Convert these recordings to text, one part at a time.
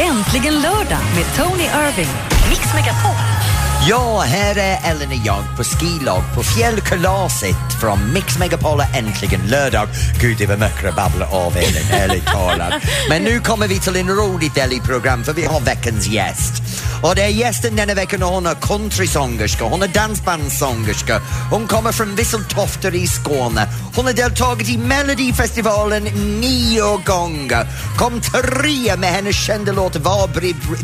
Äntligen lördag med Tony Irving. Mix Megapol. Ja, här är Ellen och jag på skilag på fjällkalaset från Mix Megapola Äntligen lördag. Gud, det var mörkare att babbla av elen, ärligt talat. Men nu kommer vi till en rolig del i program för vi har veckans gäst. Och det är gästen denna veckan och hon är countrysångerska, hon är dansbandssångerska. Hon kommer från Visseltofter i Skåne. Hon har deltagit i Melodifestivalen nio gånger. Kom trea med hennes kända låt Var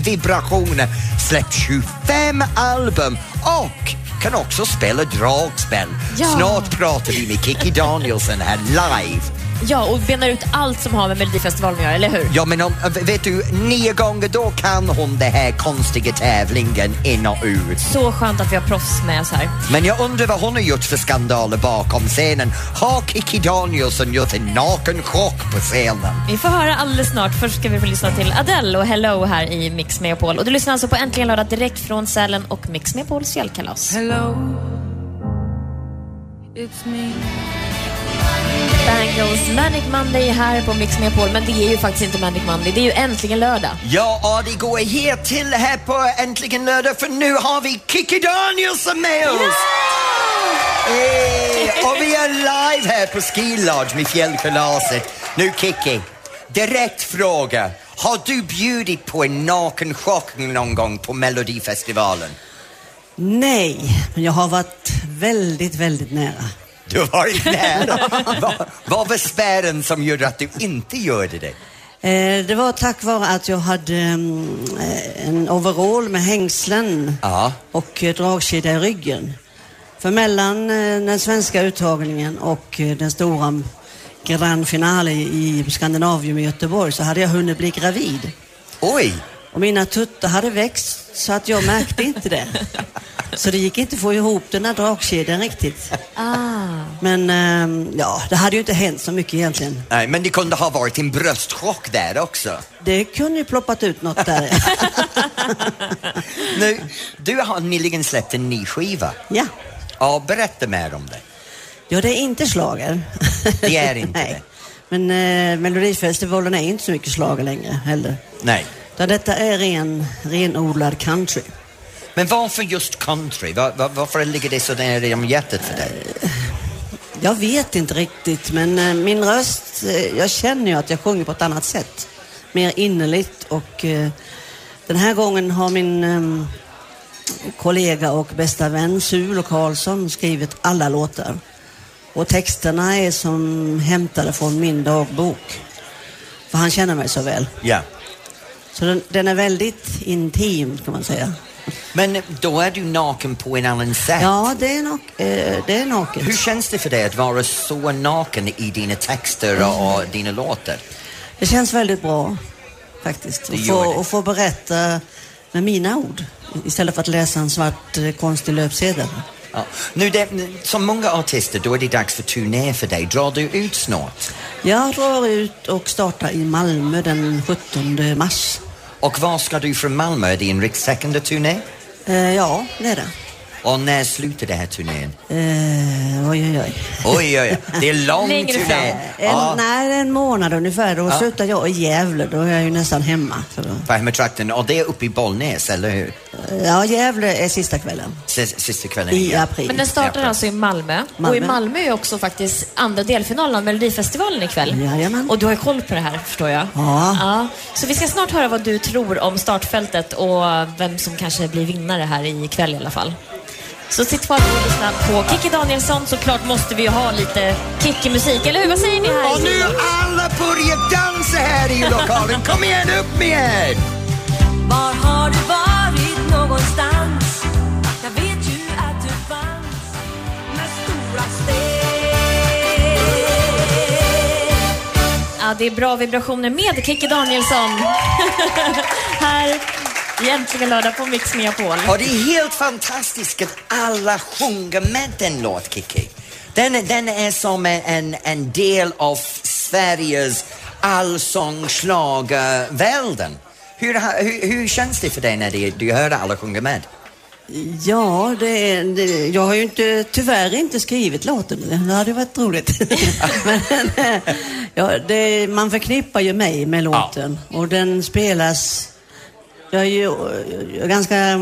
vibrationer. Släppt 25 album och kan också spela dragspel. Ja. Snart pratar vi med Kikki Danielsson här live. Ja, och benar ut allt som har med Melodifestivalen att göra, eller hur? Ja, men om, vet du, nio gånger då kan hon det här konstiga tävlingen in och ut. Så skönt att vi har proffs med oss här. Men jag undrar vad hon har gjort för skandaler bakom scenen. Har Kikki Danielsson gjort en nakenchock på scenen? Vi får höra alldeles snart. Först ska vi få lyssna till Adele och Hello här i Mix Megapol. Och du lyssnar alltså på Äntligen lördag direkt från Sälen och Mix Megapols fjällkalas. Hello, it's me. Bangles Manic Monday här på Mix Megapol. Men det är ju faktiskt inte Manic Monday, det är ju äntligen lördag. Ja, och det går helt till här på Äntligen lördag för nu har vi Kikki Danielsson med oss! Eh, och vi är live här på Ski Lodge med fjällkalaset. Nu Kikki, direkt fråga. Har du bjudit på en nakenchock någon gång på Melodifestivalen? Nej, men jag har varit väldigt, väldigt nära. Du har varit nära. vad, vad var spärren som gjorde att du inte gjorde det? Eh, det var tack vare att jag hade mm, eh, en overall med hängslen Ja. och eh, dragkedja i ryggen. För mellan den svenska uttagningen och den stora grand finale i Skandinavium i Göteborg så hade jag hunnit bli gravid. Oj! Och mina tuttar hade växt så att jag märkte inte det. Så det gick inte att få ihop den där dragkedjan riktigt. Ah. Men ehm, ja, det hade ju inte hänt så mycket egentligen. Nej, men det kunde ha varit en bröstchock där också. Det kunde ju ploppat ut något där. Nu, du har nyligen släppt en ny skiva. ja. Ja, berätta mer om det. ja, det är inte slager. Det är inte Nej. Men eh, Melodifestivalen är inte så mycket slager längre heller. Nej. Utan detta är ren, renodlad country. Men varför just country? Var, var, varför ligger det så nära om hjärtat för dig? Jag vet inte riktigt, men eh, min röst, eh, jag känner ju att jag sjunger på ett annat sätt. Mer innerligt och eh, den här gången har min kollega och bästa vän Sulo Karlsson skrivit alla låtar. Och texterna är som hämtade från min dagbok. För han känner mig så väl. Ja. Så den, den är väldigt intim kan man säga. Men då är du naken på en annan sätt. Ja, det är, nak eh, det är naket. Hur känns det för dig att vara så naken i dina texter och, och dina låtar? Det känns väldigt bra faktiskt. Att få, få berätta med mina ord istället för att läsa en svart eh, konstig löpsedel. Ja. Nu, det, som många artister, då är det dags för turné för dig. Drar du ut snart? Jag drar ut och startar i Malmö den 17 mars. Och var ska du från Malmö? Är det en rikstäckande turné? Eh, ja, det är det. Och när slutar den här turnén? Eh, oj, oj, oj. Oj, oj, oj. Det är lång Längre turné. En, Ja, Nej, en månad ungefär. Då Ja. slutar jag i Gävle. Då är jag ju nästan hemma. På hemmatrakten. Och det är uppe i Bollnäs, eller hur? Ja, Gävle är sista kvällen. Sis- Sista kvällen I april. Men den startar alltså i Malmö. Malmö. Och i Malmö är också faktiskt andra delfinalen av Melodifestivalen ikväll. Jajamän. Och du har ju koll på det här, förstår jag. Ja. ja. Så vi ska snart höra vad du tror om startfältet och vem som kanske blir vinnare här ikväll i alla fall. Så sitt kvar och lyssna på Kikki Danielsson. Såklart måste vi ju ha lite Kikki-musik, eller hur? Vad säger ni här? Och nu alla börjar dansa här i lokalen. Kom igen, upp med er! Var har du varit någonstans? Jag vet ju att du fanns med stora steg. Ja, det är bra vibrationer med Kikki Danielsson. här i Äntligen lördag på Mix Megapol. Ja, det är helt fantastiskt att alla sjunger med den låt, Kiki. Den, är- den är som en, en del av Sveriges allsångsschlagervärlden. Hur, hur, hur känns det för dig när du, du hör alla sjunga med? Ja, det, är- det, jag har ju inte, tyvärr inte skrivit låten. Det hade varit roligt. Men, ja, det, man förknippar ju mig med låten och den spelas jag är ju ganska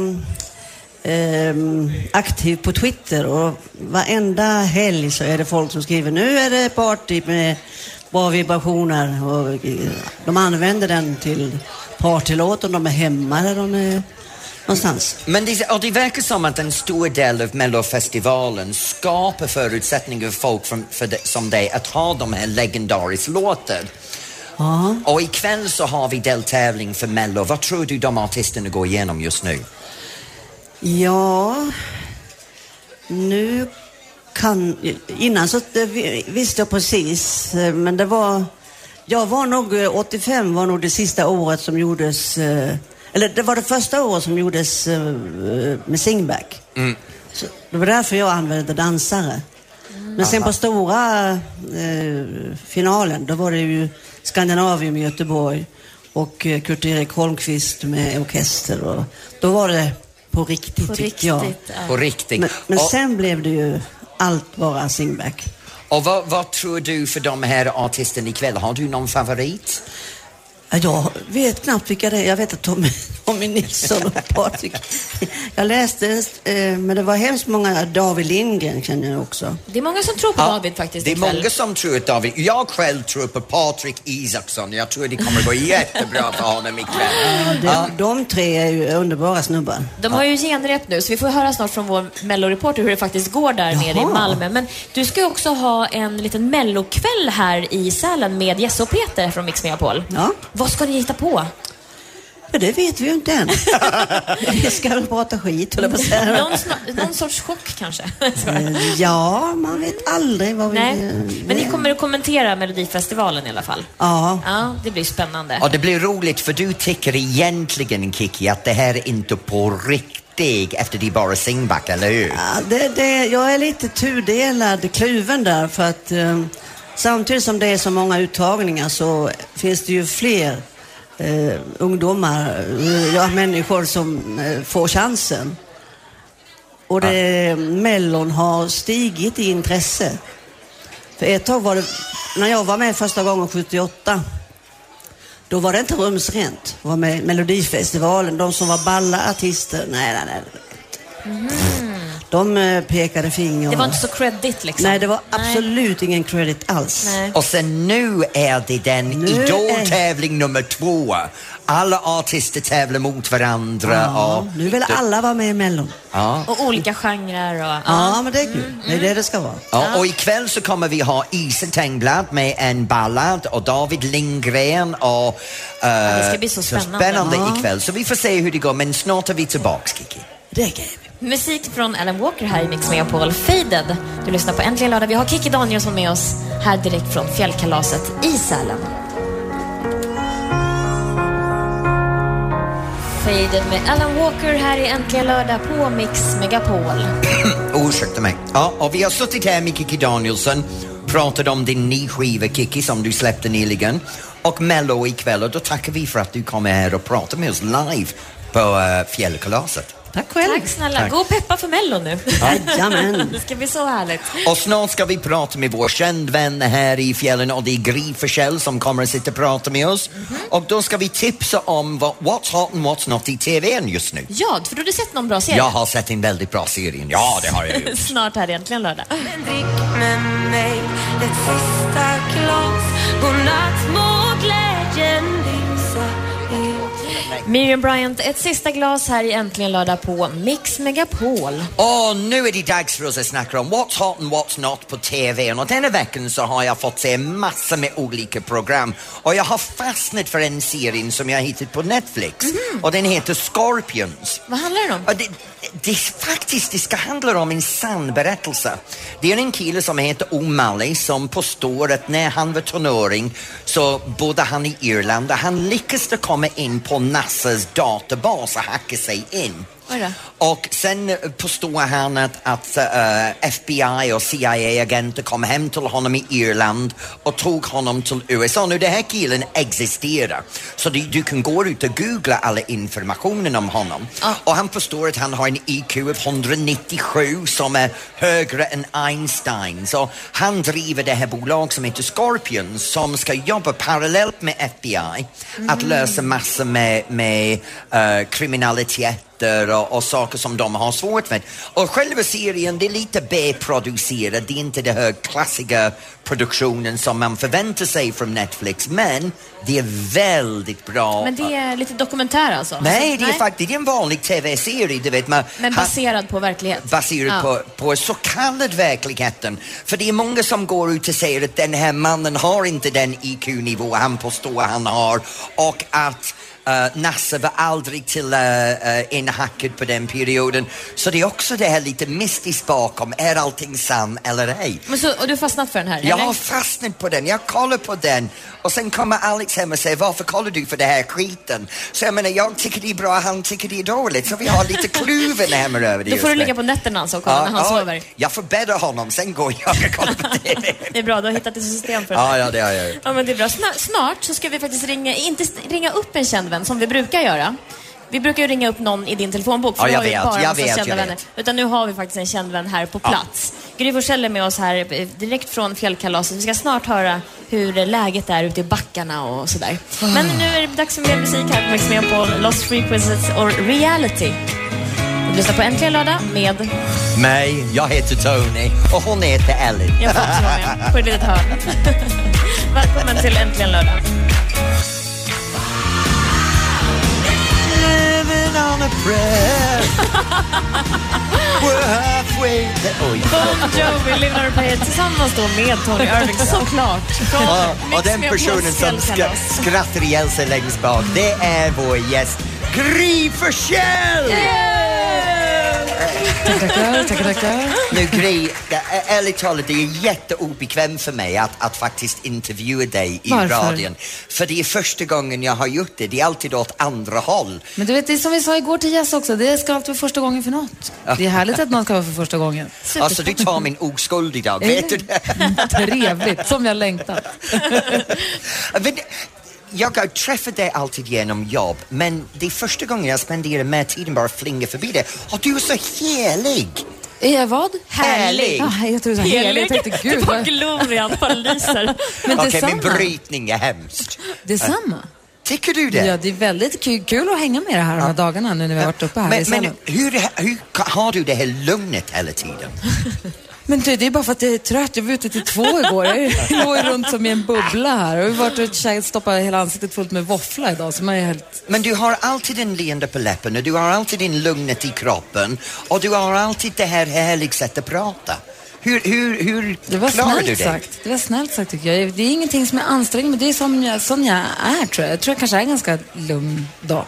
ehm, aktiv på Twitter och varenda helg så är det folk som skriver nu är det party med bra vibrationer och eh, de använder den till partylåt om de är hemma eller de är någonstans. Men det, och det verkar som att en stor del av Mellofestivalen skapar förutsättningar för folk som, för det, som dig att ha de här legendariska låtarna. Ja. Och ikväll så har vi deltävling för Mello. Vad tror du de artisterna går igenom just nu? Ja, nu kan... Innan så visste jag precis, eh, men det var... Jag var nog, eh, 85 var nog det sista året som gjordes... eh, Eller det var det första året som gjordes eh, med singback. Så det var därför jag använde dansare. Men sen på stora eh, finalen, då var det ju Skandinavium i Göteborg och eh, Kurt-Erik Holmqvist med orkester. Och då var det på riktigt, På tyckte jag. riktigt. ja. På riktigt. Men, men sen blev det ju allt bara singback och vad, vad tror du för de här artisterna ikväll? Har du någon favorit? Ja, Jag vet knappt vilka det är. Jag vet att Tommy, Tommy Nilsson och Patrik. Jag läste, eh, men det var hemskt många. David Lindgren känner jag också. Det är många som tror på Ja, David faktiskt Det är ikväll. många som tror att David... Jag själv tror på Patrik Isaksson. Jag tror det kommer gå jättebra för honom ikväll. Det, De tre är ju underbara snubbar. De har ju genrep nu, så vi får höra snart från vår melloreporter hur det faktiskt går där nere i Jaha. Malmö. Men du ska ju också ha en liten mellokväll här i Sälen med Jesse och Peter från Mix Megapol. Ja. Vad ska ni hitta på? Ja, det vet vi ju inte än. Vi ska väl prata skit, höll jag på att säga. Någon, någon sorts chock kanske? Eh, Ja, man vet aldrig vad vi... Nej, eh, men ni kommer att kommentera Melodifestivalen i alla fall? Ja. Ja, det blir spännande. Och det blir roligt för du tycker egentligen Kiki att det här är inte på riktigt efter det är bara singback, eller hur? Ja, det, det, jag är lite tudelad, kluven där för att eh, samtidigt som det är så många uttagningar så finns det ju fler eh, ungdomar, eh, ja, människor som eh, får chansen. Och det, Mellon har stigit i intresse. För ett tag var det, när jag var med första gången 78, då var det inte rumsrent. Jag var med i Melodifestivalen, de som var balla artister, nej, nej, nej. De eh, pekade finger. Det var inte så credit liksom? Nej, det var absolut ingen credit alls. Nej. Och sen nu är det den Nu är- idoltävling nummer två. Alla artister tävlar mot varandra Ja, och... nu vill alla vara med i Mellon. Ja. Och olika genrer och... Ja, men det är kul. Det är det det ska vara. Ja, och ikväll så kommer vi ha Isa Tengblad med en ballad och David Lindgren och... eh, det ska bli så spännande. spännande Ja. ikväll, så vi får se hur det går, men snart är vi tillbaks, Kiki. Det är. Musik från Alan Walker här i Mix Megapol. Faded. Du lyssnar på Äntligen lördag. Vi har Kikki Danielsson med oss här direkt från fjällkalaset i Sälen. Faded med Alan Walker här i Äntligen lördag på Mix Megapol. Ursäkta mig. Ja, och vi har suttit här med Kiki Danielsson, pratat om din nya skiva Kiki som du släppte nyligen och Mello ikväll och då tackar vi för att du kommer här och pratar med oss live på uh, fjällkalaset. Tack själv. Tack snälla. Tack. Gå och peppa för Mello nu. Jajamän. det ska bli så härligt. Och snart ska vi prata med vår känd vän här i fjällen och det är Gry Forssell som kommer att sitta och prata med oss. Och då ska vi tipsa om vad, what's hot and what's not i TVn just nu. Ja, för du har du sett någon bra serie? Jag har sett en väldigt bra serie. Ja, det har jag gjort. Snart här i Äntligen lördag. Drick med mig ett sista glas Godnatt må glädjen er Miriam Bryant, ett sista glas här i Äntligen lördag på Mix Megapol. Och nu är det dags för oss att snacka om what's hot and what's not på TV. Och denna veckan så har jag fått se massor med olika program. Och jag har fastnat för en serie som jag hittat på Netflix. Och den heter Scorpions. Vad handlar det om? Det, det, faktiskt, det ska handla om en sann berättelse. Det är en kille som heter O'Malley som påstår att när han var tonåring så bodde han i Irland och han lyckades komma in på NASAs databas och hacka sig in. Och sen eh, påstår han att, att eh, FBI och CIA-agenter kom hem till honom i Irland och tog honom till USA. Nu, den här killen existerar, så du, du kan gå ut och googla alla informationen om honom. Och han påstår att han har en IQ av 197 som är högre än Einsteins. Och han driver det här bolag som heter Scorpions som ska jobba parallellt med FBI att lösa massor med, med eh, kriminaliteter och, och saker som de har svårt med. Och själva serien, det är lite B-producerad, det är inte den här klassiska produktionen som man förväntar sig från Netflix, men det är väldigt bra. Men det är lite dokumentär alltså? Nej, det är faktiskt det är en vanlig TV-serie, du vet. Man, Men baserad på verklighet? baserat Ja. på, på så kallad verkligheten. För det är många som går ut och säger att den här mannen har inte den IQ-nivå han påstår han har och att eh, NASA var aldrig till uh, inhackad på den perioden. Så det är också det här lite mystiskt bakom, är allting sant eller ej? Men så, och du har fastnat för den här? Jag eller? har fastnat på den, jag kollar på den och sen kommer Alex hem och säger varför kollar du för det här skiten? Så jag menar, jag tycker det är bra, han tycker det är dåligt, så vi har lite kluven hemma över det Då får du ligga på nätterna alltså och kolla när han sover. Jag får bädda honom, sen går jag och kollar på TV. Det är bra, du har hittat ett system för det. ja, ja, det har jag. Ja, men det är bra. Sna- Snart så ska vi faktiskt ringa, inte ringa upp en känd vän som vi brukar göra. Vi brukar ju ringa upp någon i din telefonbok, för Ja, jag har vet, bara jag vet, kända jag vänner. vet. Utan nu har vi faktiskt en känd vän här på plats. Gry Forssell är med oss här eh, direkt från fjällkalaset. Vi ska snart höra hur läget är ute i backarna och sådär. Men nu är det dags för mer musik här på Mix Megapol, Lost Frequencies och Reality. Du lyssnar på Äntligen lördag med... Mig, jag heter Tony och hon heter Ellen. Jag får också vara med på ett litet hörn. Välkommen till Äntligen lördag. A prayer We're halfway there. Oj, Bon Jovi, Live on a Prayer tillsammans då med Tony Irving såklart. Från Mix och den personen som ska, skrattar ihjäl sig längst bak, det är vår gäst Gry Forssell! Tackar, tackar, tackar. Nu Gry, det är- ärligt talat, det är jätteobekvämt för mig att, att faktiskt intervjua dig i Varför? radion. För det är första gången jag har gjort det, det är alltid åt andra håll. Men du vet, det är som vi sa igår till Jess också, det ska alltid vara första gången för något. Det är härligt att något ska vara för första gången. Alltså du tar min oskuld idag, vet du det? Trevligt, som jag längtat. Men, jag har träffat dig alltid genom jobb, men det är första gången jag spenderar mer tiden bara flinga förbi dig. Och du är så helig! Är jag vad? Härlig. Ah, jag tror du sa helig. Jag tänkte, Det gud, var vad... glorian bara lyser. Okej, detsamma. min brytning är hemskt. Detsamma. Tycker du det? Ja, det är väldigt kul, kul att hänga med det här de här dagarna nu när vi har varit uppe här i men, Sälen. men hur, hur har du det här lugnet hela tiden? Men du, det är bara för att jag är trött. Jag var ute till två igår. Jag låg runt som i en bubbla här. Och vi har varit och käkat- stoppat hela ansiktet fullt med våffla idag. Så man är helt... Men du har alltid en leende på läpparna, du har alltid en lugnet i kroppen och du har alltid det här härliga sättet att prata. Hur, hur, hur Det var klarar du snällt det? sagt. Det var snällt sagt tycker jag. Det är ingenting som är ansträngande, men det är som jag, sån jag är tror jag. Jag tror jag kanske är en ganska lugn dag.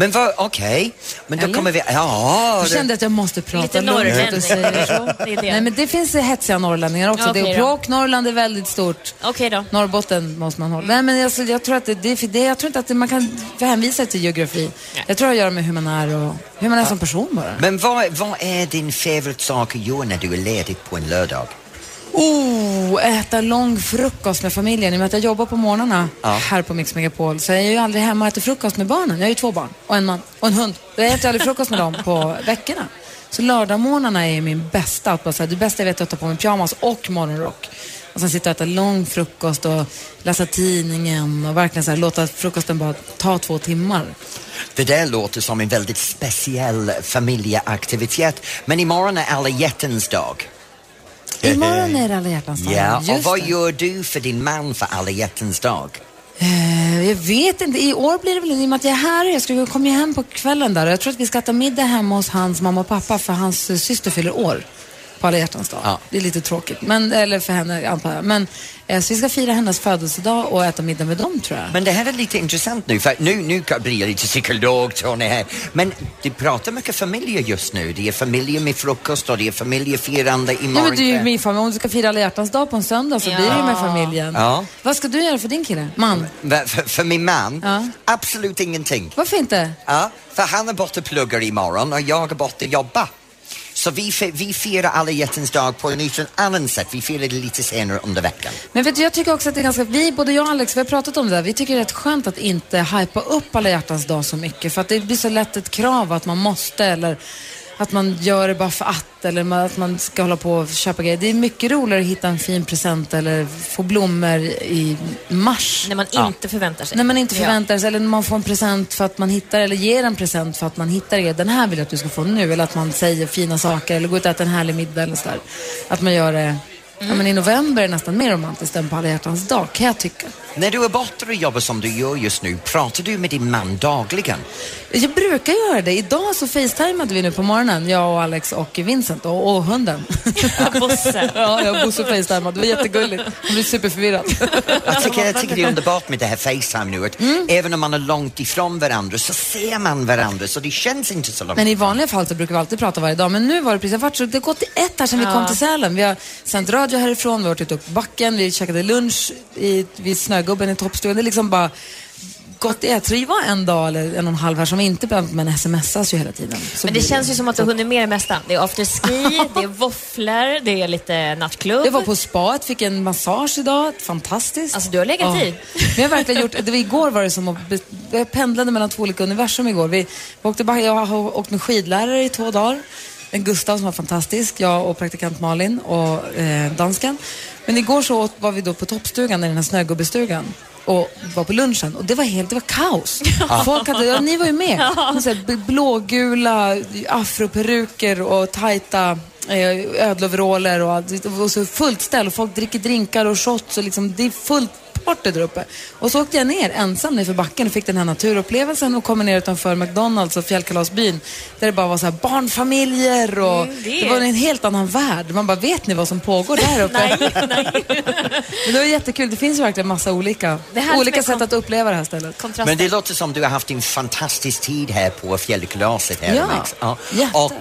Men vad, okej, men då Eller? kommer vi, ja. Jag det- kände att jag måste prata Lite lugnt, norrlänning. att du säger så. Det är det. Nej men det finns hetsiga norrlänningar också. Okej det, då. och Norrland är väldigt stort. Okej då. Norrbotten måste man hålla. Nej men alltså, jag tror att det, det, det, jag tror inte att det, man kan hänvisa till geografi. Jag tror det har att göra med hur man är och hur man är som person bara. Men vad, vad är din favoritsak att göra när du är ledig på en lördag? Oh, äta lång frukost med familjen. I och med att jag jobbar på morgnarna Ja. här på Mix Megapol så är jag ju aldrig hemma och äter frukost med barnen. Jag har ju två barn och en man och en hund. Jag äter aldrig frukost med dem på veckorna. Så lördagmorgnarna är min bästa. Att bara säga, det bästa jag vet är att ta på mig pyjamas och morgonrock. Och sen sitta och äta lång frukost och läsa tidningen och verkligen så här, låta frukosten bara ta två timmar. Det där låter som en väldigt speciell familjeaktivitet. Men imorgon är alla hjärtans dag. Imorgon är det alla hjärtans dag. Ja, och Just vad det. gör du för din man för alla hjärtans dag? Eh, jag vet inte. I år blir det väl i och med att jag är här. Jag ska komma hem på kvällen där. Jag tror att vi ska äta middag hemma hos hans mamma och pappa för hans eh, syster fyller år. På alla hjärtans dag. Ja. Det är lite tråkigt, men, eller för henne antar jag. Men, eh, så vi ska fira hennes födelsedag och äta middag med dem tror jag. Men det här är lite intressant nu, för nu, nu blir jag lite psykolog Tony här. Men du pratar mycket familjer just nu. Det är familjer med frukost och det är familjefirande Ja, imorgon men du är ju min familj. Om du ska fira alla hjärtans dag på en söndag så Ja. blir det med familjen. Ja. Vad ska du göra för din kille? Man? För, för min man, Ja. absolut ingenting. Varför inte? Ja, för han är borta och pluggar imorgon och jag är borta och jobbar. Så vi, vi firar alla hjärtans dag på en lite annan sätt. Vi firar det lite senare under veckan. Men vet du, jag tycker också att det är ganska, vi, både jag och Alex, vi har pratat om det där. Vi tycker det är rätt skönt att inte hypa upp alla hjärtans dag så mycket. För att det blir så lätt ett krav att man måste eller att man gör det bara för att eller att man ska hålla på och köpa grejer. Det är mycket roligare att hitta en fin present eller få blommor i mars. När man inte förväntar sig. När man inte Ja. förväntar sig, eller när man får en present för att man hittar, eller ger en present för att man hittar det. Den här vill jag att du ska få nu. Eller att man säger fina saker, eller går ut och äter en härlig middag eller sådär. Att man gör det, ja men i november är det nästan mer romantiskt än på alla hjärtans dag, kan jag tycka. När du är borta och jobbar som du gör just nu, pratar du med din man dagligen? Jag brukar göra det. Idag så facetimade vi nu på morgonen, jag och Alex och Vincent och, och hunden. Bosse. ja, jag och Bosse facetimade. Det var jättegulligt. Han blev superförvirrad. Jag tycker, jag tycker det är underbart med det här Facetime nu, att Mm. även om man är långt ifrån varandra så ser man varandra så det känns inte så långt. Men i vanliga fall så brukar vi alltid prata varje dag. Men nu var det precis, det har gått ett här sedan vi kom till Sälen. Vi har sänt radio härifrån, vi har varit ute på backen, vi käkade lunch i, vid Snögubben i toppstugan. Det är liksom bara ett. Så det var en dag eller en och en halv här som vi inte behövde, men smsas ju hela tiden. Så Men det känns ju som att du har hunnit med det mesta. Det är afterski, det är våfflor, det är lite nattklubb. Jag var på spat, fick en massage idag, fantastiskt. Alltså, du har legat i. Vi har verkligen gjort, det var, igår var det som att, jag pendlade mellan två olika universum igår. Vi, åkte, jag har åkt med skidlärare i två dagar. En Gustav som var fantastisk, jag och praktikant Malin och eh, dansken. Men igår så åt, var vi då på toppstugan i den här snögubbestugan och var på lunchen och det var helt, det var kaos. Folk hade, ja, ni var ju med. Så här, blågula afroperuker och tajta eh, ödloveraller och, och så fullt ställ folk dricker drinkar och shots och liksom, det är fullt party där uppe. Och så åkte jag ner ensam ner för backen och fick den här naturupplevelsen och kommer ner utanför McDonalds och fjällkalasbyn där det bara var så här barnfamiljer och Mm, det det... var en helt annan värld. Man bara, vet ni vad som pågår där uppe? Nej, nej. Men det var jättekul. Det finns ju verkligen massa olika, Det olika sätt att uppleva det här stället. Kontraster. Men det låter som du har haft en fantastisk tid här på fjällkalaset här Ja, Max. jätte. Och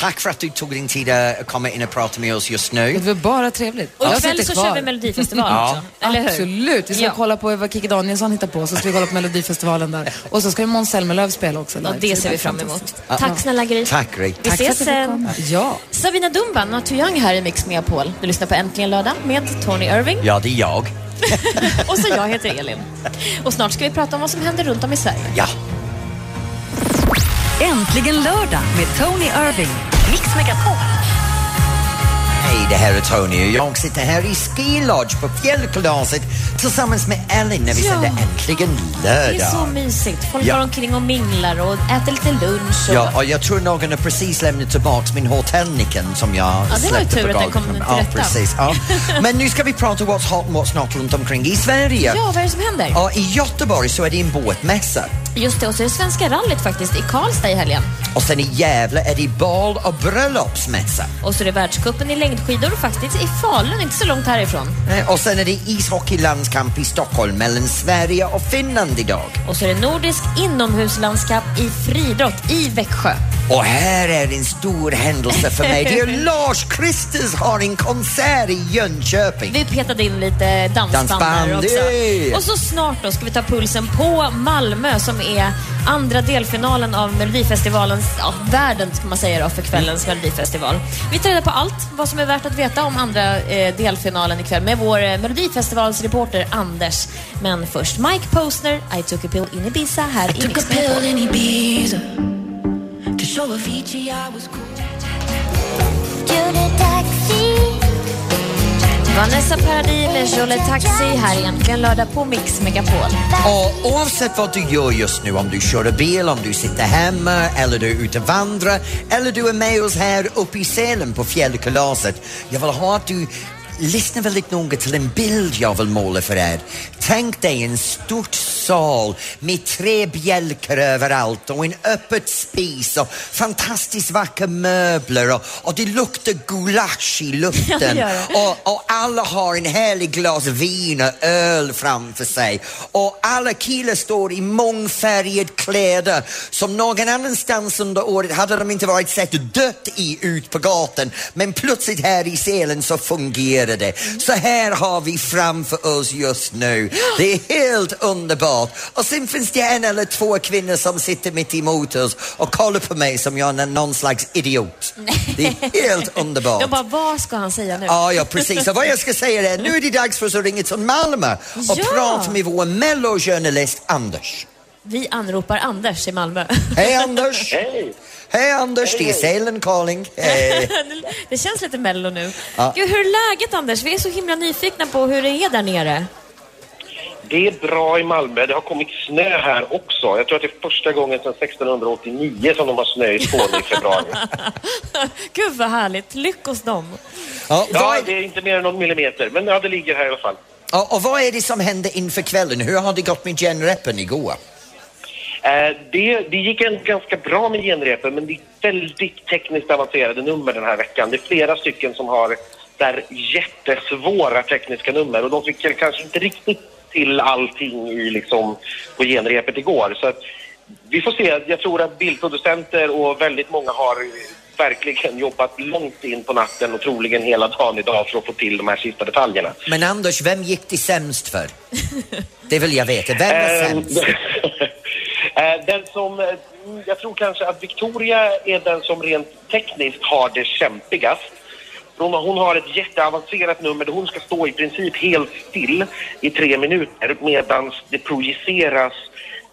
tack för att du tog din tid att komma in och prata med oss just nu. Det var bara trevligt. Och ikväll så kvar. kör vi Melodifestivalen Ja. också. Eller hur? Absolut. Vi ska Ja. kolla på vad Kikki Danielsson hittar på, så ska vi kolla på Melodifestivalen där. Och så ska ju Måns Zelmerlöw spela också Ja, live. det ser vi fram emot. Tack snälla Gry. Tack Gry. Vi Tack ses sen. Ja. Sabina Dumba, Not Too Young här i Mix Megapol. Du lyssnar på Äntligen lördag med Tony Irving. Ja, det är jag. Och så jag heter Elin. Och snart ska vi prata om vad som händer runt om i Sverige. Ja. Äntligen lördag med Tony Irving. Mix Megapol. Hej, det här är Tony och jag sitter här i Ski Lodge på fjällkalaset tillsammans med Ellen när vi Ja. sänder Äntligen Det är så lördag. mysigt. Folk Ja. går omkring och minglar och äter lite lunch. Och... Ja, och jag tror någon har precis lämnat tillbaks min hotellnyckeln som jag var ju släppte tur på att den kom golvet. till Ja, rätta. precis. Ja. Men nu ska vi prata what's hot and what's not runt omkring i Sverige. Ja, vad är det som händer? Ja, I Göteborg så är det en båtmässa. Just det, och så är det Svenska rallyt faktiskt i Karlstad i helgen. Och sen i Gävle är det bal och bröllopsmässa. Och så är det världscupen i längdskidor faktiskt i Falun, inte så långt härifrån. Eh, Och sen är det ishockeylandskamp i Stockholm mellan Sverige och Finland idag. Och så är det nordisk inomhuslandskamp i friidrott i Växjö. Och här är en stor händelse för mig. Det är Lars Kristers har en konsert i Jönköping. Vi petade in lite dansband, Dansband, också. Och så snart då ska vi ta pulsen på Malmö som är andra delfinalen av Melodifestivalens, ja, världen kan man säga då, för kvällens Melodifestival. Vi tar reda på allt vad som är värt att veta om andra eh, delfinalen ikväll med vår eh, Melodifestivalsreporter Anders. Men först Mike Posner, I took a pill in Ibiza här i Mix I was cool. Vanessa Paradis med Jolle Taxi här egentligen lördag på Mix Megapol. Och oavsett vad du gör just nu, om du kör bil, om du sitter hemma eller du är ute och vandrar eller du är med oss här uppe i Sälen på fjällkalaset. Jag vill ha att du lyssna väldigt noga till en bild jag vill måla för er. Tänk dig en stort sal med tre bjälkar överallt och en öppet spis och fantastiskt vackra möbler och, och det luktar gulasch i luften. Och, och alla har en härlig glas vin och öl framför sig. Och alla killar står i mångfärgade kläder som någon annanstans under året hade de inte varit sett dött i ut på gatan men plötsligt här i Sälen så fungerar det. Så här har vi framför oss just nu. Det är helt underbart. Och sen finns det en eller två kvinnor som sitter mitt emot oss och kollar på mig som jag är någon slags idiot. Det är helt underbart. Jag bara, vad ska han säga nu? Ja, ja, precis. Och vad jag ska säga är, nu är det dags för oss att ringa till Malmö och Ja. prata med vår mellojournalist Anders. Vi anropar Anders i Malmö. Hej Anders! Hej! Hej Anders, det är Sälen calling. Hej. det känns lite mello nu. Ja. Gud, hur är läget Anders? Vi är så himla nyfikna på hur det är där nere. Det är bra i Malmö. Det har kommit snö här också. Jag tror att det är första gången sedan 1689 som de har snö i Skåne i februari. Gud vad härligt. Lyckos dem. Ja, Ja, vad det är, är inte mer än någon millimeter, men ja, det ligger här i alla fall. ja, och vad är det som hände inför kvällen? Hur har det gått med genrepen igår? Eh, det, det gick en ganska bra med genrepen, men det är väldigt tekniskt avancerade nummer den här veckan. Det är flera stycken som har där jättesvåra tekniska nummer och de fick kanske inte riktigt till allting i, liksom, på genrepet igår. Så vi får se. Jag tror att bildproducenter och väldigt många har verkligen jobbat långt in på natten och troligen hela dagen idag för att få till de här sista detaljerna. Men Anders, vem gick det sämst för? Det vill jag veta. Vem var Ehm, sämst? eh, den som, eh, jag tror kanske att Victoria är den som rent tekniskt har det kämpigast. Hon, hon har ett jätteavancerat nummer där hon ska stå i princip helt still i tre minuter medan det projiceras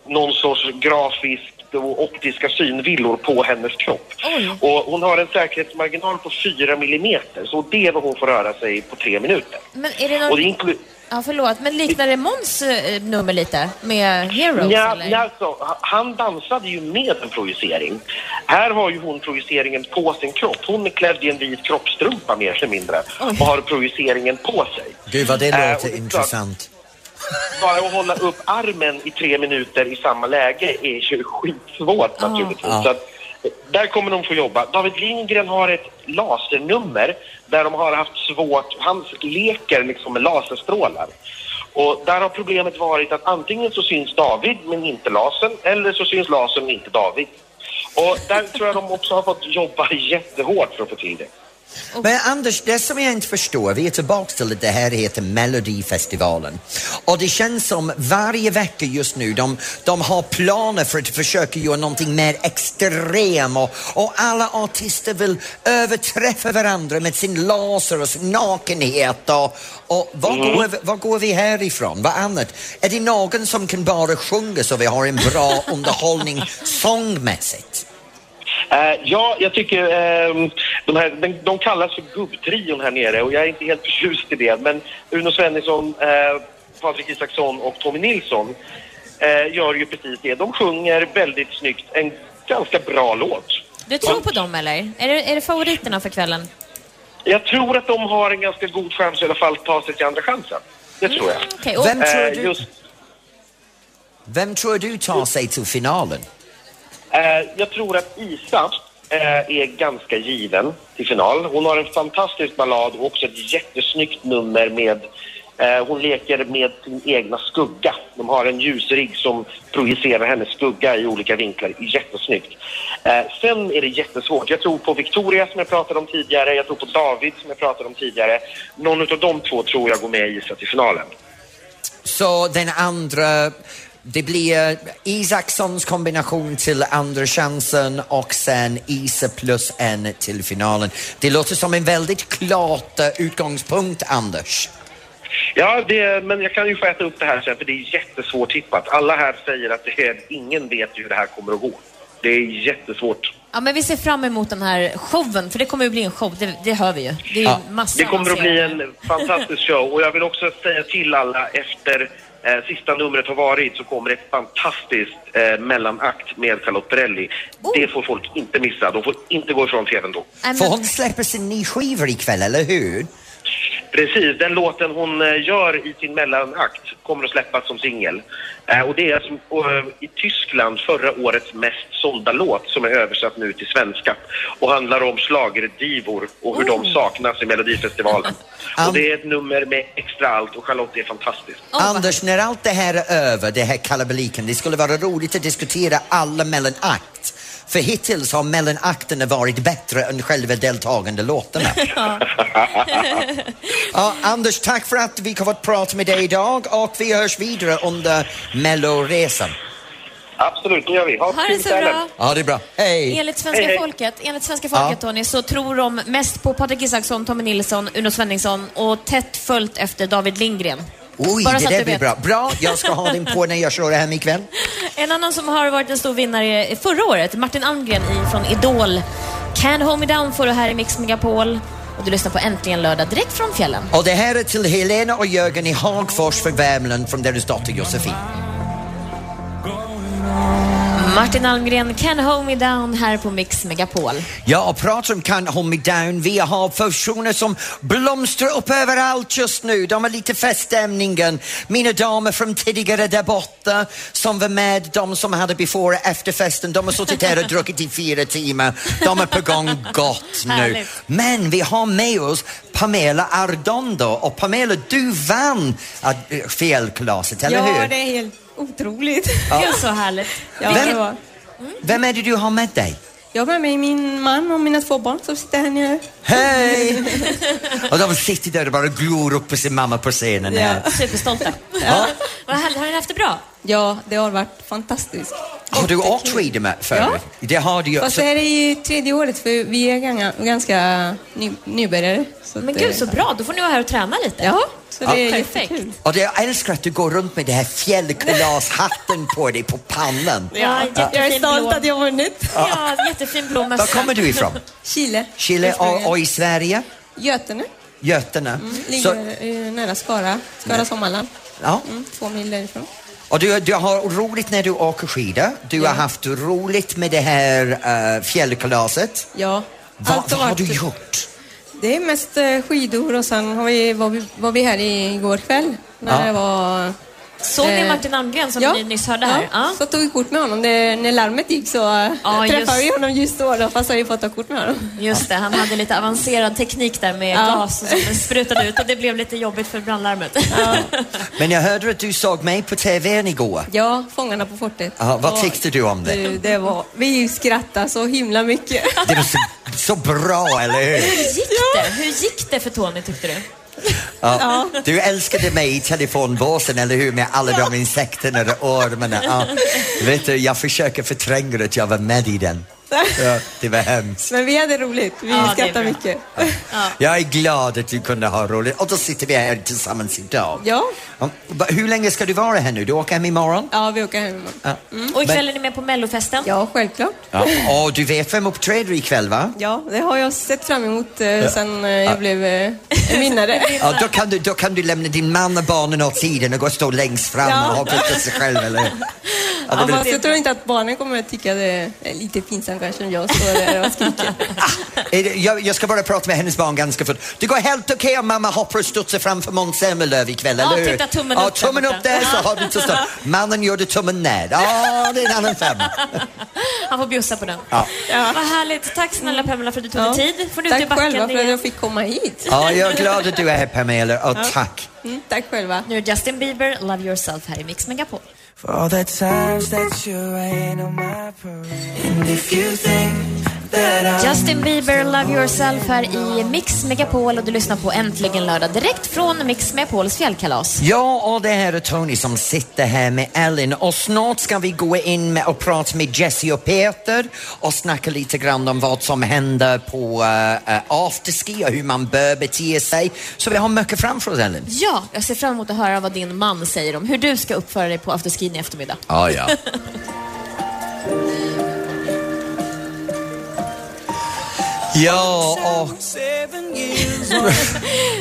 någon sorts grafiskt och optiska synvillor på hennes kropp. Oj. Och hon har en säkerhetsmarginal på 4 millimeter så det är vad hon får röra sig på tre minuter. Men är det någon... Ja, förlåt. Men liknar det Måns eh, nummer lite? Med Heroes, Ja, eller? ja, alltså, han dansade ju med en projicering. Här har ju hon projiceringen på sin kropp. Hon är klädd i en vit kroppstrumpa mer eller mindre och har projiceringen på sig. Gud vad det och låter det är intressant. Bara att hålla upp armen i tre minuter i samma läge är ju skitsvårt naturligtvis. Ja. Så att, eh, där kommer de få jobba. David Lindgren har ett lasernummer där de har haft svårt, han leker liksom med laserstrålar. Och där har problemet varit att antingen så syns David men inte lasern eller så syns lasern men inte David. Och där tror jag de också har fått jobba jättehårt för att få till det. Men Anders, det som jag inte förstår, vi är tillbaka till att det här heter Melodifestivalen. Och det känns som varje vecka just nu, de, de har planer för att försöka göra någonting mer extrem och, och alla artister vill överträffa varandra med sin laser och sin nakenhet. Och, och vad, går, vi- vad går vi härifrån? Vad annat? Är det någon som kan bara sjunga så vi har en bra underhållning sångmässigt? Eh, ja, jag tycker ehm, de, här, de, de kallas för gubbtrion här nere och jag är inte helt förtjust i det. Men Uno Svenningsson, eh, Patrik Isaksson och Tommy Nilsson eh, gör ju precis det. De sjunger väldigt snyggt en ganska bra låt. Du tror på dem, eller? Är det, är det favoriterna för kvällen? Jag tror att de har en ganska god chans i alla fall att ta sig till andra chansen. Det tror jag. Och Vem tror Eh, du, just, vem tror du tar sig till finalen? Eh, jag tror att Isa eh, är ganska given till final. Hon har en fantastisk ballad och också ett jättesnyggt nummer med eh, hon leker med sin egna skugga. De har en ljusrigg som projicerar hennes skugga i olika vinklar. Jättesnyggt. Eh, sen är det jättesvårt. Jag tror på Victoria som jag pratade om tidigare. Jag tror på David som jag pratade om tidigare. Någon av de två tror jag går med Isa till finalen. Så den andra, det blir Isakssons kombination till andra chansen och sen Isa plus en till finalen. Det låter som en väldigt klart eh, utgångspunkt, Anders. Ja, det, men jag kan ju få äta upp det här sen för det är jättesvårt tippat. Alla här säger att det är, ingen vet ju hur det här kommer att gå. Det är jättesvårt. Ja, men vi ser fram emot den här showen, för det kommer ju bli en show, det, det hör vi ju. Det är ju Ja, massa Det kommer att bli en fantastisk show och jag vill också säga till alla efter eh, sista numret har varit så kommer ett fantastiskt eh, mellanakt med Charlotte Perrelli. Oh. Det får folk inte missa. De får inte gå ifrån tvn då. Men- hon släppa sin ny skiva ikväll, eller hur? Precis, den låten hon eh, gör i sin mellanakt kommer att släppas som singel. Eh, och det är som, eh, i Tyskland förra årets mest sålda låt som är översatt nu till svenska och handlar om schlagerdivor och hur de saknas i Melodifestivalen. Och det är ett nummer med extra allt och Charlotte är fantastisk. Anders, när allt det här är över, det här kalabaliken, det skulle vara roligt att diskutera alla mellanakt. För hittills har mellanakterna varit bättre än själva deltagande låtarna. ja, Anders, tack för att vi har fått prata med dig idag och vi hörs vidare under melloresan. Absolut, det gör vi. Ha det så bra. Ja, det är bra. Hej! Enligt svenska Hej, hej. folket, enligt svenska folket Tony, så tror de mest på Patrik Isaksson, Tommy Nilsson, Uno Svenningsson och tätt följt efter David Lindgren. Oj, Bara det där blir vet. bra. Bra, jag ska ha den på när jag kör det hem ikväll. En annan som har varit en stor vinnare förra året, Martin Almgren i- från Idol. Can't hold me down får du här i Mix Megapol. Och du lyssnar på Äntligen lördag direkt från fjällen. Och det här är till Helena och Jörgen i Hagfors för Värmland från deras dotter Josefin. Martin Almgren, Can't hold me down här på Mix Megapol. Ja, och pratar om Can't Hold Me Down. Vi har personer som blomstrar upp överallt just nu. De har lite feststämningen. Mina damer från tidigare där borta som var med, de som hade before och efterfesten, de har suttit här och druckit i fyra timmar. De är på gång gott nu. Men vi har med oss Pamela Ardondo och Pamela, du vann äh, fjällkalaset, eller hur? Ja, det är helt otroligt. Gud så härligt. Ja, Vem- det var. Vem är det du har med dig? Jag har med mig min man och mina två barn som sitter här nere. Hej! och de sitter där och bara glor upp på sin mamma på scenen här. Superstolta. Ja. Vad härligt. Har ni haft det bra? Ja, det har varit fantastiskt. Har du åkt skidor med förut? Ja. Det har du ju. Fast Så- det här är ju tredje året för vi är ganska, ganska ny, nybörjare. Så Men gud så bra, då får ni vara här och träna lite. Ja, så det är Perfekt. jättekul. Och det, jag älskar att du går runt med den här fjällkalashatten på dig på pannan. Ja, jättefin Jag är stolt blå. att jag har vunnit. Ja, jättefin blå mössa. Var kommer du ifrån? Chile. Chile och, och i Sverige? Götene. Götene. Mm, Så, ligger eh, nära Skara. Skara Sommarland. ja. Mm, två mil därifrån. Och du, du har roligt när du åker skidor. Du har haft roligt med det här uh, fjällkalaset. Ja. Va, allt vad har du gjort? Det är mest eh, skidor och sen har vi, var, vi, var vi här igår kväll när Ja. det var... Såg ni eh, Martin Almgren som ni nyss hörde här? Ja, så tog vi kort med honom. Det, när larmet gick så eh, Ja, träffade just- vi honom just då, då fast jag hade fått ta kort med honom. Just det, han hade lite avancerad teknik där med Ja. glas som sprutade ut och det blev lite jobbigt för brandlarmet. Men jag hörde att du såg mig på TVn igår. Ja, Fångarna på fortet. Ja, vad Och tyckte du om det? Du, det var, vi skrattade så himla mycket. Det var så, så bra, eller hur? Hur gick det? Hur gick det för Tony tyckte du? Ja. Du älskade mig i telefonbåsen, eller hur? Med alla de insekterna och ormarna. Ja. Vet du, jag försöker förtränga att jag var med i den. Ja, det var hemskt. Men vi hade roligt. Vi Ja, skrattade mycket. Jag är glad att du kunde ha roligt. Och då sitter vi här tillsammans idag. Ja, Ja, Hur länge ska du vara här nu? Du åker hem imorgon? ja vi åker hem imorgon. Ja. Och ikväll är ni med på mellofesten? Ja, självklart. Ja. Och du vet vem uppträder ikväll, va? Ja, det har jag sett fram emot eh, sen eh, jag blev eh, vinnare. Ja, då, kan du, då kan du lämna din man och barnen åt sidan och gå och stå längst fram Ja. och hoppa på sig själv, eller? Ja, Ja, fast jag tror inte att barnen kommer att tycka det är lite pinsamt kanske om jag står där och skriker. Det- Jag, jag ska bara prata med hennes barn ganska fort. Det går helt okej om mamma hoppar och studsar framför Måns Zelmerlöw ikväll, Ja, eller hur? titta, tummen ja, upp tummen upp där så har du inte stått. Mannen gjorde tummen ner. Ja, det är en annan femma. Han får bjussa på den. Ja. Vad härligt. Tack snälla Pamela för att du tog Ja. dig tid. Får du Tack själva för att jag fick komma hit. ja, jag är glad att du är här Pamela och tack. Mm, tack själva. Nu är Justin Bieber, Love Yourself här i Mix Megapol. For all the times that you rain on my parade. And if you think Justin Bieber, Love Yourself här i Mix Megapol och du lyssnar på Äntligen lördag direkt från Mix Megapols fjällkalas. Ja, och det här är Tony som sitter här med Ellen och snart ska vi gå in med och prata med Jessie och Peter och snacka lite grann om vad som händer på uh, uh, afterski och hur man bör bete sig. Så vi har mycket framför oss, Ellen. Ja, jag ser fram emot att höra vad din man säger om hur du ska uppföra dig på afterskin i eftermiddag. Ja, ja. ja, och.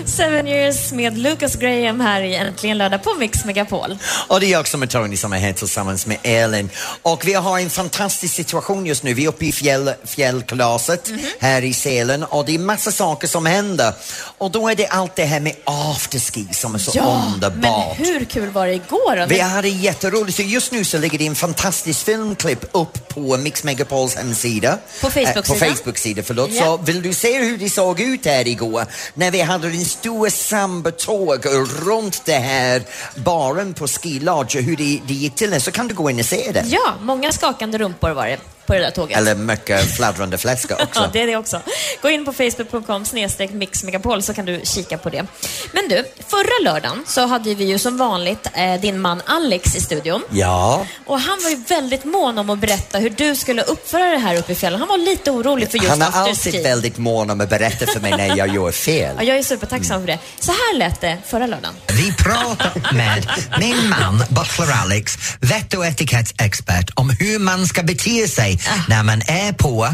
Seven years med Lucas Graham här i Äntligen lördag på Mix Megapol. Och det är jag som är Tony som är här tillsammans med Elin. Och vi har en fantastisk situation just nu. Vi är uppe i fjäll, fjällkalaset Mhm. här i Sälen och det är massa saker som händer. Och då är det allt det här med afterski som är så Ja, men underbart. hur kul var det igår? då? Vi hade jätteroligt. Så just nu så ligger det en fantastisk filmklipp upp på Mix Megapols hemsida. På Facebook-sidan? Eh, på Facebook-sida, förlåt. Ja. Så vill du se hur det såg ut här igår när vi hade en stor sambatåg runt det här baren på Ski Lodge hur det, det gick till så kan du gå in och se det. Ja, många skakande rumpor var det på det där tåget. Eller mycket fladdrande fläskar också. Ja, det är det också. Gå in på facebook.com snedstreck mixmegapol så kan du kika på det. Men du, förra lördagen så hade vi ju som vanligt eh, din man Alex i studion. Ja. Och han var ju väldigt mån om att berätta hur du skulle uppföra det här uppe i fjällen. Han var lite orolig för just Han är alltid väldigt mån om att berätta för mig när jag gör fel. Ja, jag är supertacksam för det. Så här lät det förra lördagen. Vi pratar med min man, Butler Alex, vett och etikettsexpert om hur man ska bete sig när man är på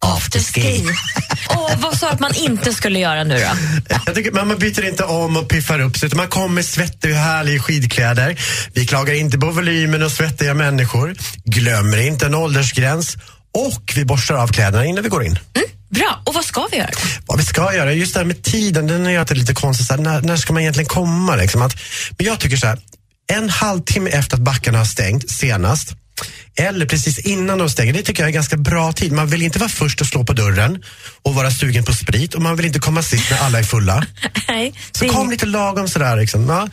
afterski. Och vad sa att man inte skulle göra nu då? Jag tycker, men man byter inte om och piffar upp sig utan man kommer svettig och härlig i skidkläder. Vi klagar inte på volymen och svettiga människor. Glömmer inte en åldersgräns. Och vi borstar av kläderna innan vi går in. Bra, och vad ska vi göra? Vad vi ska göra, just det här med tiden, den är alltid lite konstig. Så här, när, när ska man egentligen komma? Liksom? Att, men jag tycker så här, en halvtimme efter att backarna har stängt senast, eller precis innan de stänger, det tycker jag är ganska bra tid. Man vill inte vara först och slå på dörren och vara sugen på sprit och man vill inte komma sist när alla är fulla. Nej, Så kom lite lagom sådär. Liksom. Ja.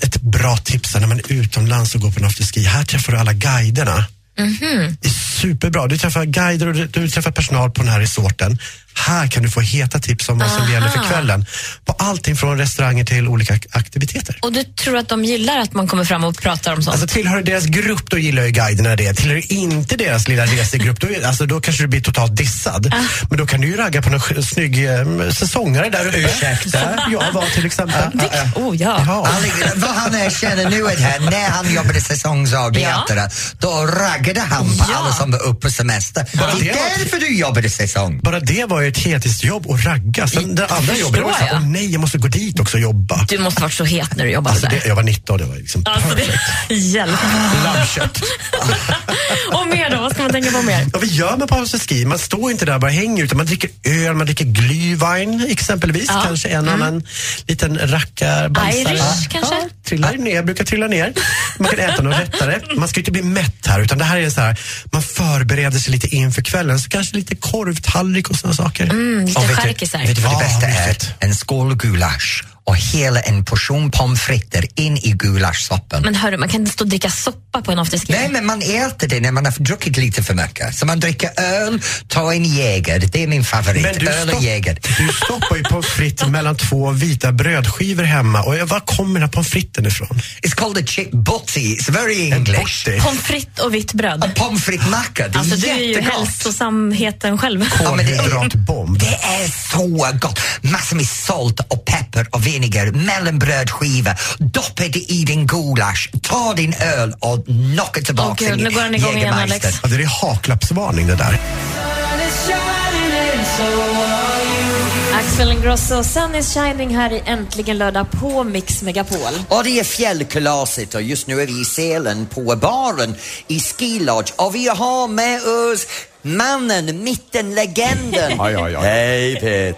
Ett bra tips är när man är utomlands och går på en afterski. Här träffar du alla guiderna. Mhm. Det är superbra. Du träffar guider och du, du träffar personal på den här resorten. Här kan du få heta tips om vad som Aha. gäller för kvällen. På allting från restauranger till olika ak- aktiviteter. Och du tror att de gillar att man kommer fram och pratar om sånt? Alltså tillhör du deras grupp då gillar ju guiderna det. Tillhör du inte deras lilla resegrupp då, alltså, då kanske du blir totalt dissad. Men då kan du ju ragga på någon snygg eh, säsongare där uppe. Ursäkta? Jag var till exempel. oh ja. Ja. Alex, vad han erkänner nu är det här, när han jobbade säsongsarbetare, då raggade han på Ja. alla som var uppe på semester. Bara det är därför du jobbade säsong. Bara det var ju ett heltidsjobb att ragga. Sen det andra jobbet, det var så, åh nej, jag måste gå dit också och jobba. Du måste varit så het när du jobbade Alltså, där. det, jag var 19, det var liksom Alltså, det... Hjälp. Lammkött. och mer då? Vad ska man tänka på mer? Ja, vad gör man på afterski? Man står inte där och bara hänger utan man dricker öl, man dricker glühwein exempelvis. Ja. Kanske en annan liten rackarbalsare. Irish, kanske? Ja, trillar ner, brukar trilla ner. Man kan äta något rättare. Man ska inte bli mätt här utan det här är så här, man förbereder sig lite inför kvällen. Så kanske lite korvtallrik och sådana saker. Mm, lite charkisar. vet du vad det bästa är? En skål gulasch och hela en portion pommes frites in i gulaschsoppan. Men hörru, man kan inte stå och dricka soppa på en afterski. Nej, men man äter det när man har druckit lite för mycket. Så man dricker öl, tar en Jäger. Det är min favorit. Men du, öl och Jäger. du stoppar ju pommes frites mellan två vita brödskivor hemma. Och jag, var kommer den här pommes fritesen ifrån? It's called a chick butty. It's very En English. Pommes frites och vitt bröd. A pommes frites-macka. Det är Alltså du är ju jättegott. hälsosamheten själv. Ja, men det är- Kolhydratbomb. Det är så gott! Massor med salt och peppar och vinäger, mellanbrödskiva, doppa det i din gulasch, ta din öl och knocka tillbaka Gud, din nu går den igång igen. Alex. Ja, det är haklappsvarning det där. Axel Ingrosso, Sun is shining här i Äntligen lördag på Mix Megapol. Och det är fjällkalaset och just nu är vi i Sälen på baren i Ski Lodge och vi har med oss mannen, mitten, legenden. Aj, aj, aj. Hej Peter!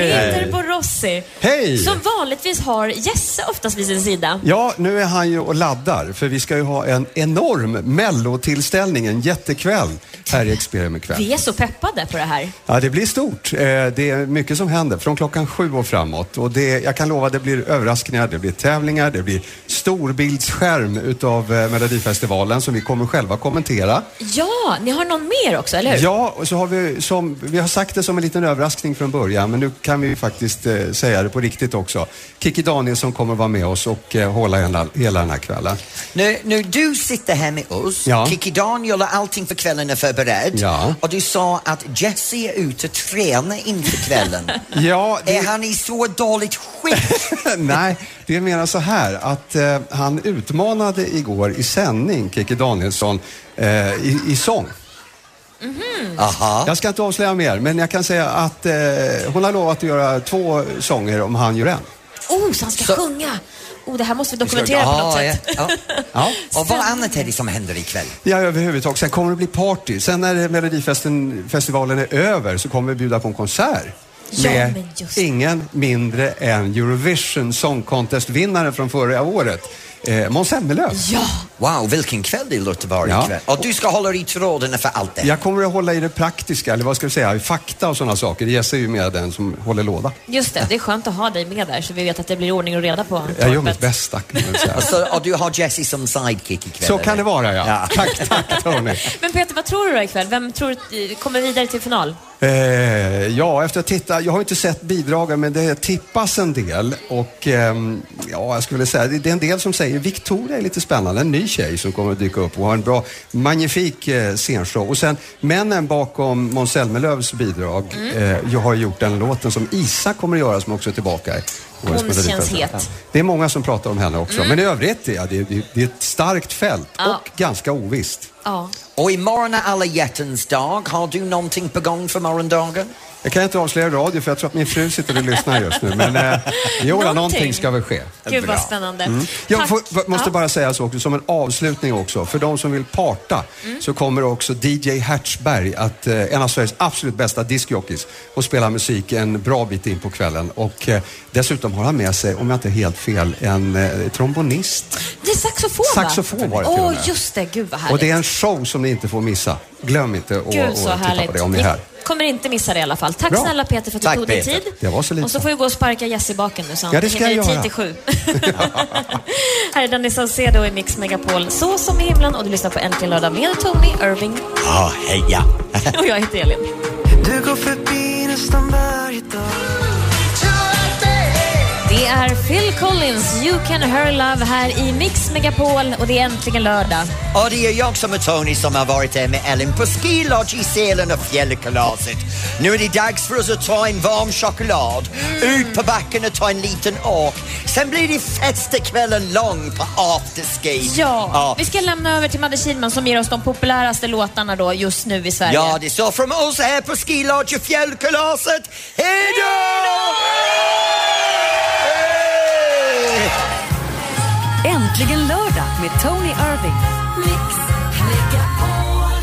Peter Borossi, Hej! som vanligtvis har Jesse oftast vid sin sida. Ja, nu är han ju och laddar för vi ska ju ha en enorm mellotillställning, en jättekväll här i Experium ikväll. Vi är så peppade på det här. Ja, det blir stort. Eh, Det är mycket som händer från klockan sju och framåt. Och det, jag kan lova, det blir överraskningar, det blir tävlingar, det blir storbildsskärm utav eh, Melodifestivalen som vi kommer själva kommentera. Ja, ni har någon mer också, eller hur? Ja, och så har vi, som, vi har sagt det som en liten överraskning från början, men nu kan vi faktiskt eh, säga det på riktigt också. Kikki Danielsson kommer vara med oss och eh, hålla hela, hela den här kvällen. Nu, nu du sitter här med oss, Ja. Kikki Daniel och allting för kvällen är förberedd. Ja. Och du sa att Jesse är ute och tränar inför kvällen. Ja, det- Är han i så dåligt skick? Nej, det är mer så här att eh, han utmanade igår i sändning Kikki Danielsson eh, i, i sång. Aha. Jag ska inte avslöja mer, men jag kan säga att eh, hon har lovat att göra två sånger om han gör en. Oh, så han ska Så- sjunga! Oh, det här måste vi dokumentera på något Ja, sätt. ja, ja. Ja. Och vad annat är det som händer ikväll? Ja, överhuvudtaget. Sen kommer det bli party. Sen när Melodifestivalen är över så kommer vi bjuda på en konsert. Ja, med men just- ingen mindre än Eurovision Song Contest-vinnaren från förra året, eh, Måns Zelmerlöw. Ja! Wow, vilken kväll det låter vara Ja. ikväll. Och du ska hålla i trådarna för allt det. Jag kommer att hålla i det praktiska, eller vad ska vi säga, fakta och sådana saker. Jesse är ju med den som håller låda. Just det, det är skönt att ha dig med där så vi vet att det blir ordning och reda på Jag gör torpet. mitt bästa kan man säga. Och, så, och du har Jessie som sidekick ikväll? Så kan eller? det vara ja. Ja. Tack, tack Tony. Men Peter, vad tror du då ikväll? Vem tror du kommer vidare till final? Eh, ja, efter att titta, jag har inte sett bidragen men det tippas en del och ehm, ja, jag skulle säga, det är en del som säger Victoria är lite spännande, en ny tjej som kommer att dyka upp och har en bra, magnifik eh, scenshow. Och sen männen bakom Måns Zelmerlöws bidrag, Mm. eh, jag har gjort den låten som Isa kommer att göra som också är tillbaka Hon känns het. Det är många som pratar om henne också, men i övrigt, ja, det, det, det är ett starkt fält Ja. och ganska ovisst. Ja. Och imorgon är alla hjärtans dag. Har du någonting på gång för morgondagen? Jag kan inte avslöja radio för jag tror att min fru sitter och lyssnar just nu. Men eh, jo, Någonting. någonting ska väl ske. Gud vad spännande. Mm. Jag får, måste Ja. bara säga så också, som en avslutning också. För de som vill parta Mm. så kommer också DJ Hertzberg, att, eh, en av Sveriges absolut bästa discjockeys, och spela musik en bra bit in på kvällen. Och eh, dessutom har han med sig, om jag inte är helt fel, en eh, trombonist. Det är saxofon va? Saxofon var det Åh, med. just det. Gud vad härligt. Och det är en show som ni inte får missa. Glöm inte att Gud så titta härligt. på det om ni är här. Vi kommer inte missa det i alla fall. Tack Bra. snälla Peter för att du Tack, tog dig tid. Det var så lite. Och så får vi gå och sparka Jesse i baken nu så han Ja, det ska hinner i jag tid göra. till sju. här är Danny Saucedo i Mix Megapol, Så som i himlen och du lyssnar på Äntligen lördag med Tony Irving Ja, heja. och jag heter Elin. Du går förbi nästan varje dag Det är Phil Collins, You Can Her Love här i Mix Megapol och det är äntligen lördag. Och det är jag som är Tony som har varit där med Ellen på Ski Lodge i Sälen och fjällkalaset. Nu är det dags för oss att ta en varm choklad, ut på backen och ta en liten åk. Sen blir det festekvällen lång på afterski. Ja, vi ska lämna över till Madde Kihlman som ger oss de populäraste låtarna då just nu i Sverige. Ja, det är så från oss här på Ski Lodge och fjällkalaset. Hej då! Hej! Äntligen lördag med Tony Irving. Mix Megapol.